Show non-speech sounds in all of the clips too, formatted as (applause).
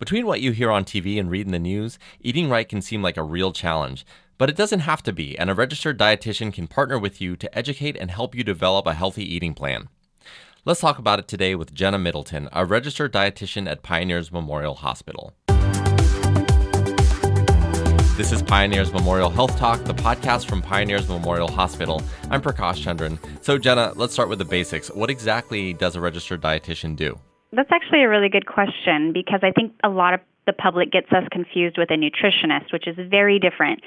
Between what you hear on TV and read in the news, eating right can seem like a real challenge. But it doesn't have to be, and a registered dietitian can partner with you to educate and help you develop a healthy eating plan. Let's talk about it today with Jenna Middleton, a registered dietitian at Pioneers Memorial Hospital. This is Pioneers Memorial Health Talk, the podcast from Pioneers Memorial Hospital. I'm Prakash Chandran. So, Jenna, let's start with the basics. What exactly does a registered dietitian do? That's actually a really good question because I think a lot of the public gets us confused with a nutritionist, which is very different.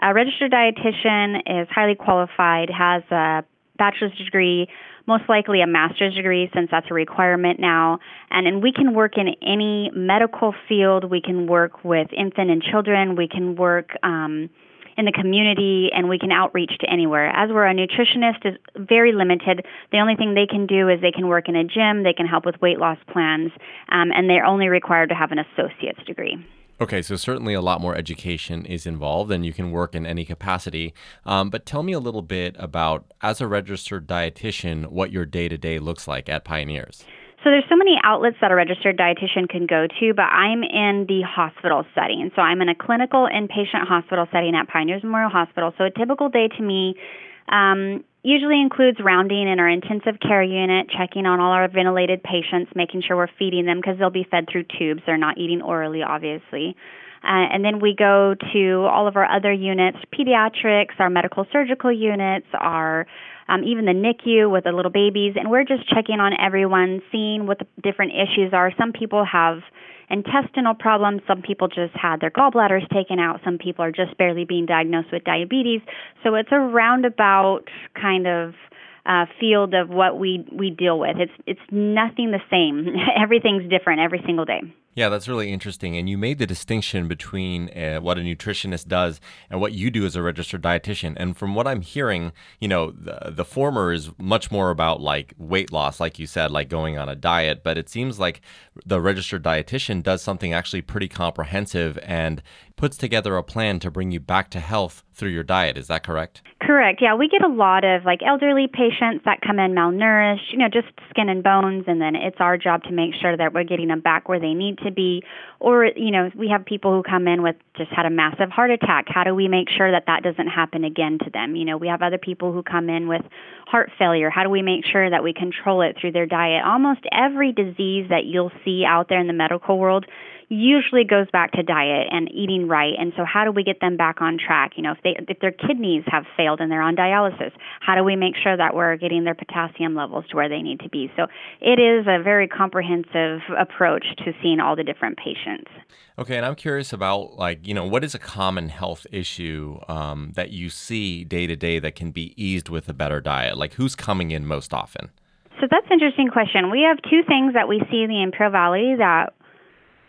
A registered dietitian is highly qualified, has a bachelor's degree, most likely a master's degree since that's a requirement now. And, and we can work in any medical field. We can work with infant and children. We can work um, in the community and we can outreach to anywhere. As we're a nutritionist is very limited. The only thing they can do is they can work in a gym, they can help with weight loss plans, um, and they're only required to have an associate's degree. Okay, so certainly a lot more education is involved, and you can work in any capacity. Um, but tell me a little bit about, as a registered dietitian, what your day to day looks like at Pioneers. So there's so many outlets that a registered dietitian can go to, but I'm in the hospital setting. So I'm in a clinical inpatient hospital setting at Pioneers Memorial Hospital. So a typical day to me um, usually includes rounding in our intensive care unit, checking on all our ventilated patients, making sure we're feeding them because they'll be fed through tubes. They're not eating orally, obviously. Uh, and then we go to all of our other units, pediatrics, our medical surgical units, our um, even the NICU with the little babies, and we're just checking on everyone, seeing what the different issues are. Some people have intestinal problems, some people just had their gallbladders taken out, some people are just barely being diagnosed with diabetes. So it's a roundabout kind of uh, field of what we we deal with. It's it's nothing the same. (laughs) Everything's different every single day. Yeah, that's really interesting. And you made the distinction between uh, what a nutritionist does and what you do as a registered dietitian. And from what I'm hearing, you know, the, the former is much more about like weight loss, like you said, like going on a diet. But it seems like the registered dietitian does something actually pretty comprehensive and puts together a plan to bring you back to health through your diet. Is that correct? Correct. Yeah, we get a lot of like elderly patients that come in malnourished, you know, just skin and bones, and then it's our job to make sure that we're getting them back where they need to be. Or, you know, we have people who come in with just had a massive heart attack. How do we make sure that that doesn't happen again to them? You know, we have other people who come in with heart failure. How do we make sure that we control it through their diet? Almost every disease that you'll see out there in the medical world usually goes back to diet and eating right. And so how do we get them back on track? You know, if they if their kidneys have failed and they're on dialysis, how do we make sure that we're getting their potassium levels to where they need to be? So it is a very comprehensive approach to seeing all the different patients. Okay, and I'm curious about like you know what is a common health issue um, that you see day to day that can be eased with a better diet? Like who's coming in most often? So that's an interesting question. We have two things that we see in the Imperial Valley that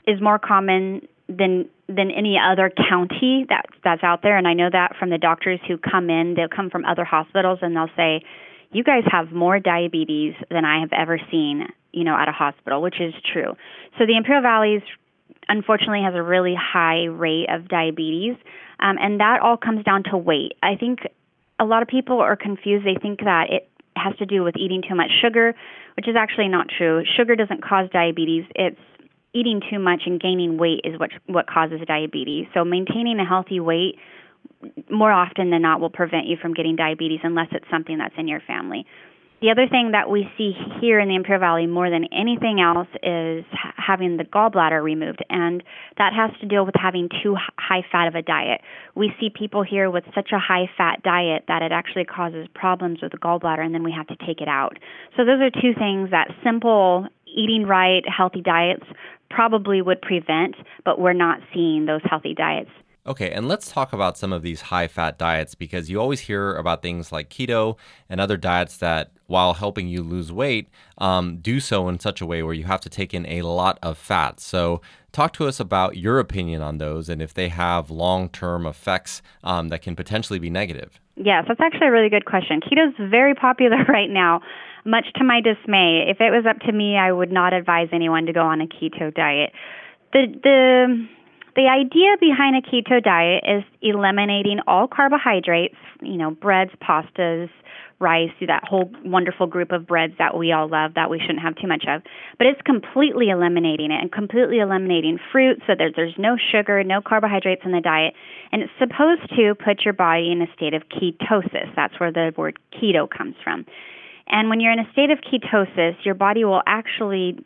is more common than than any other county that that's out there. And I know that from the doctors who come in they'll come from other hospitals and they'll say you guys have more diabetes than I have ever seen you know at a hospital which is true. So the Imperial Valley unfortunately has a really high rate of diabetes. Um, and that all comes down to weight. I think a lot of people are confused. They think that it has to do with eating too much sugar which is actually not true. Sugar doesn't cause diabetes. It's eating too much and gaining weight is what what causes diabetes. So maintaining a healthy weight more often than not will prevent you from getting diabetes unless it's something that's in your family. The other thing that we see here in the Imperial Valley more than anything else is having the gallbladder removed, and that has to deal with having too high fat of a diet. We see people here with such a high fat diet that it actually causes problems with the gallbladder, and then we have to take it out. So, those are two things that simple eating right, healthy diets probably would prevent, but we're not seeing those healthy diets. Okay, and let's talk about some of these high fat diets because you always hear about things like keto and other diets that, while helping you lose weight, um, do so in such a way where you have to take in a lot of fat. So, talk to us about your opinion on those and if they have long term effects um, that can potentially be negative. Yes, that's actually a really good question. Keto is very popular (laughs) right now much to my dismay. If it was up to me, I would not advise anyone to go on a keto diet. The the The idea behind a keto diet is eliminating all carbohydrates, you know, breads, pastas, rice, that whole wonderful group of breads that we all love that we shouldn't have too much of. But it's completely eliminating it and completely eliminating fruit so that there's no sugar, no carbohydrates in the diet. And it's supposed to put your body in a state of ketosis. That's where the word keto comes from. And when you're in a state of ketosis, your body will actually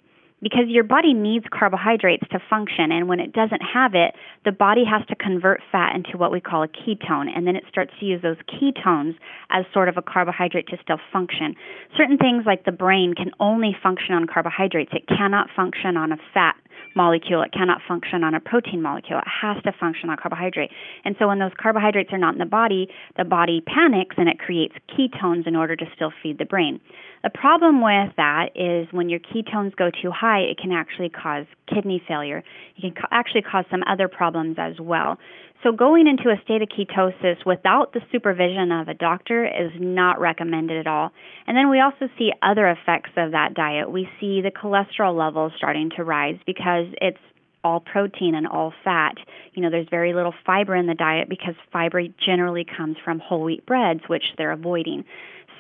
because your body needs carbohydrates to function and when it doesn't have it the body has to convert fat into what we call a ketone and then it starts to use those ketones as sort of a carbohydrate to still function. Certain things like the brain can only function on carbohydrates. It cannot function on a fat molecule. It cannot function on a protein molecule. It has to function on carbohydrate. And so when those carbohydrates are not in the body, the body panics and it creates ketones in order to still feed the brain. The problem with that is when your ketones go too high, it can actually cause kidney failure. It can ca- actually cause some other problems as well. So, going into a state of ketosis without the supervision of a doctor is not recommended at all. And then we also see other effects of that diet. We see the cholesterol levels starting to rise because it's all protein and all fat. You know, there's very little fiber in the diet because fiber generally comes from whole wheat breads, which they're avoiding.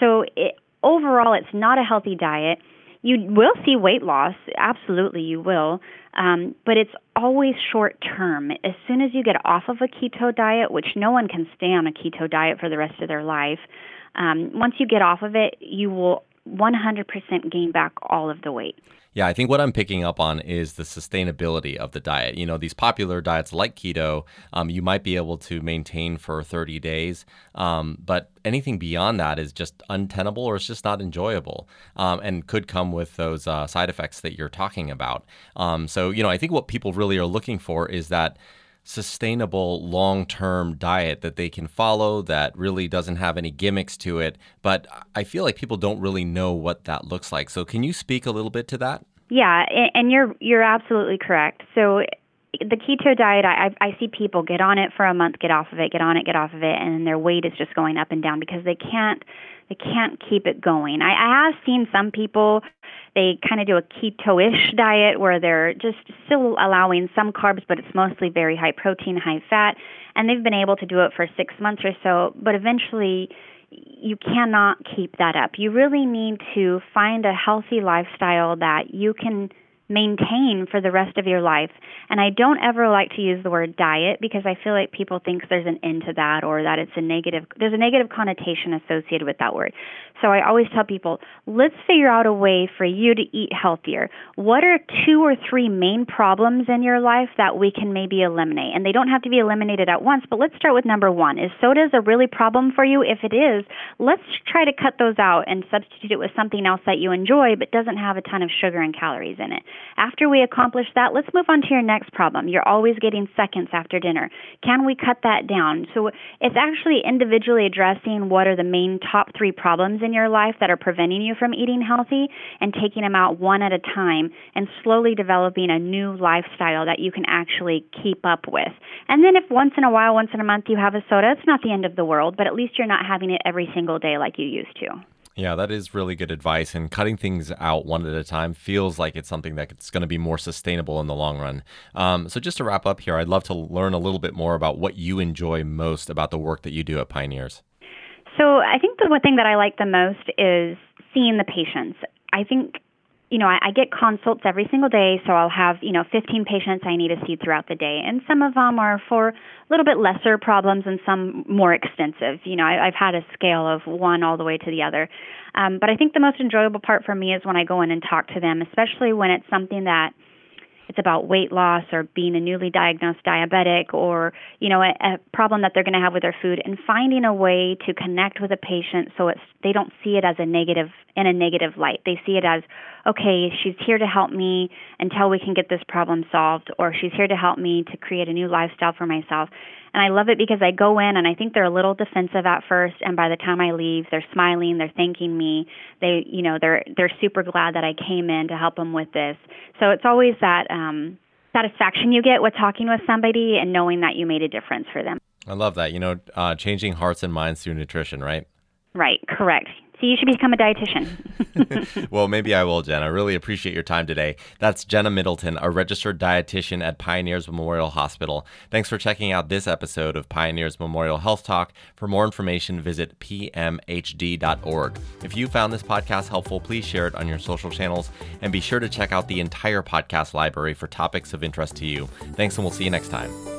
So, it, overall, it's not a healthy diet. You will see weight loss, absolutely, you will, um, but it's always short term. As soon as you get off of a keto diet, which no one can stay on a keto diet for the rest of their life, um, once you get off of it, you will 100% gain back all of the weight. Yeah, I think what I'm picking up on is the sustainability of the diet. You know, these popular diets like keto, um, you might be able to maintain for 30 days, um, but anything beyond that is just untenable or it's just not enjoyable um, and could come with those uh, side effects that you're talking about. Um, so, you know, I think what people really are looking for is that sustainable long term diet that they can follow that really doesn't have any gimmicks to it. But I feel like people don't really know what that looks like. So can you speak a little bit to that? Yeah, and you're you're absolutely correct. So the keto diet, I, I see people get on it for a month, get off of it, get on it, get off of it, and their weight is just going up and down because they can't they can't keep it going. I, I have seen some people they kind of do a keto-ish diet where they're just still allowing some carbs, but it's mostly very high protein, high fat, and they've been able to do it for six months or so. But eventually, you cannot keep that up. You really need to find a healthy lifestyle that you can maintain for the rest of your life. And I don't ever like to use the word diet because I feel like people think there's an end to that or that it's a negative there's a negative connotation associated with that word. So I always tell people, let's figure out a way for you to eat healthier. What are two or three main problems in your life that we can maybe eliminate? And they don't have to be eliminated at once, but let's start with number 1. Is sodas a really problem for you? If it is, let's try to cut those out and substitute it with something else that you enjoy but doesn't have a ton of sugar and calories in it. After we accomplish that, let's move on to your next problem. You're always getting seconds after dinner. Can we cut that down? So it's actually individually addressing what are the main top three problems in your life that are preventing you from eating healthy and taking them out one at a time and slowly developing a new lifestyle that you can actually keep up with. And then if once in a while, once in a month, you have a soda, it's not the end of the world, but at least you're not having it every single day like you used to. Yeah, that is really good advice. And cutting things out one at a time feels like it's something that's going to be more sustainable in the long run. Um, so, just to wrap up here, I'd love to learn a little bit more about what you enjoy most about the work that you do at Pioneers. So, I think the one thing that I like the most is seeing the patients. I think you know, I, I get consults every single day, so I'll have, you know, 15 patients I need to see throughout the day. And some of them are for a little bit lesser problems and some more extensive. You know, I, I've had a scale of one all the way to the other. Um, but I think the most enjoyable part for me is when I go in and talk to them, especially when it's something that it's about weight loss or being a newly diagnosed diabetic or you know a, a problem that they're going to have with their food and finding a way to connect with a patient so it's they don't see it as a negative in a negative light. They see it as okay she's here to help me until we can get this problem solved or she's here to help me to create a new lifestyle for myself and I love it because I go in and I think they're a little defensive at first and by the time I leave they're smiling, they're thanking me. They, you know, they're they're super glad that I came in to help them with this. So it's always that um satisfaction you get with talking with somebody and knowing that you made a difference for them. I love that. You know, uh, changing hearts and minds through nutrition, right? Right, correct So you should become a dietitian. (laughs) well, maybe I will, Jenna. Really appreciate your time today. That's Jenna Middleton, a registered dietitian at Pioneers Memorial Hospital. Thanks for checking out this episode of Pioneers Memorial Health Talk. For more information, visit pmhd.org. If you found this podcast helpful, please share it on your social channels and be sure to check out the entire podcast library for topics of interest to you. Thanks, and we'll see you next time.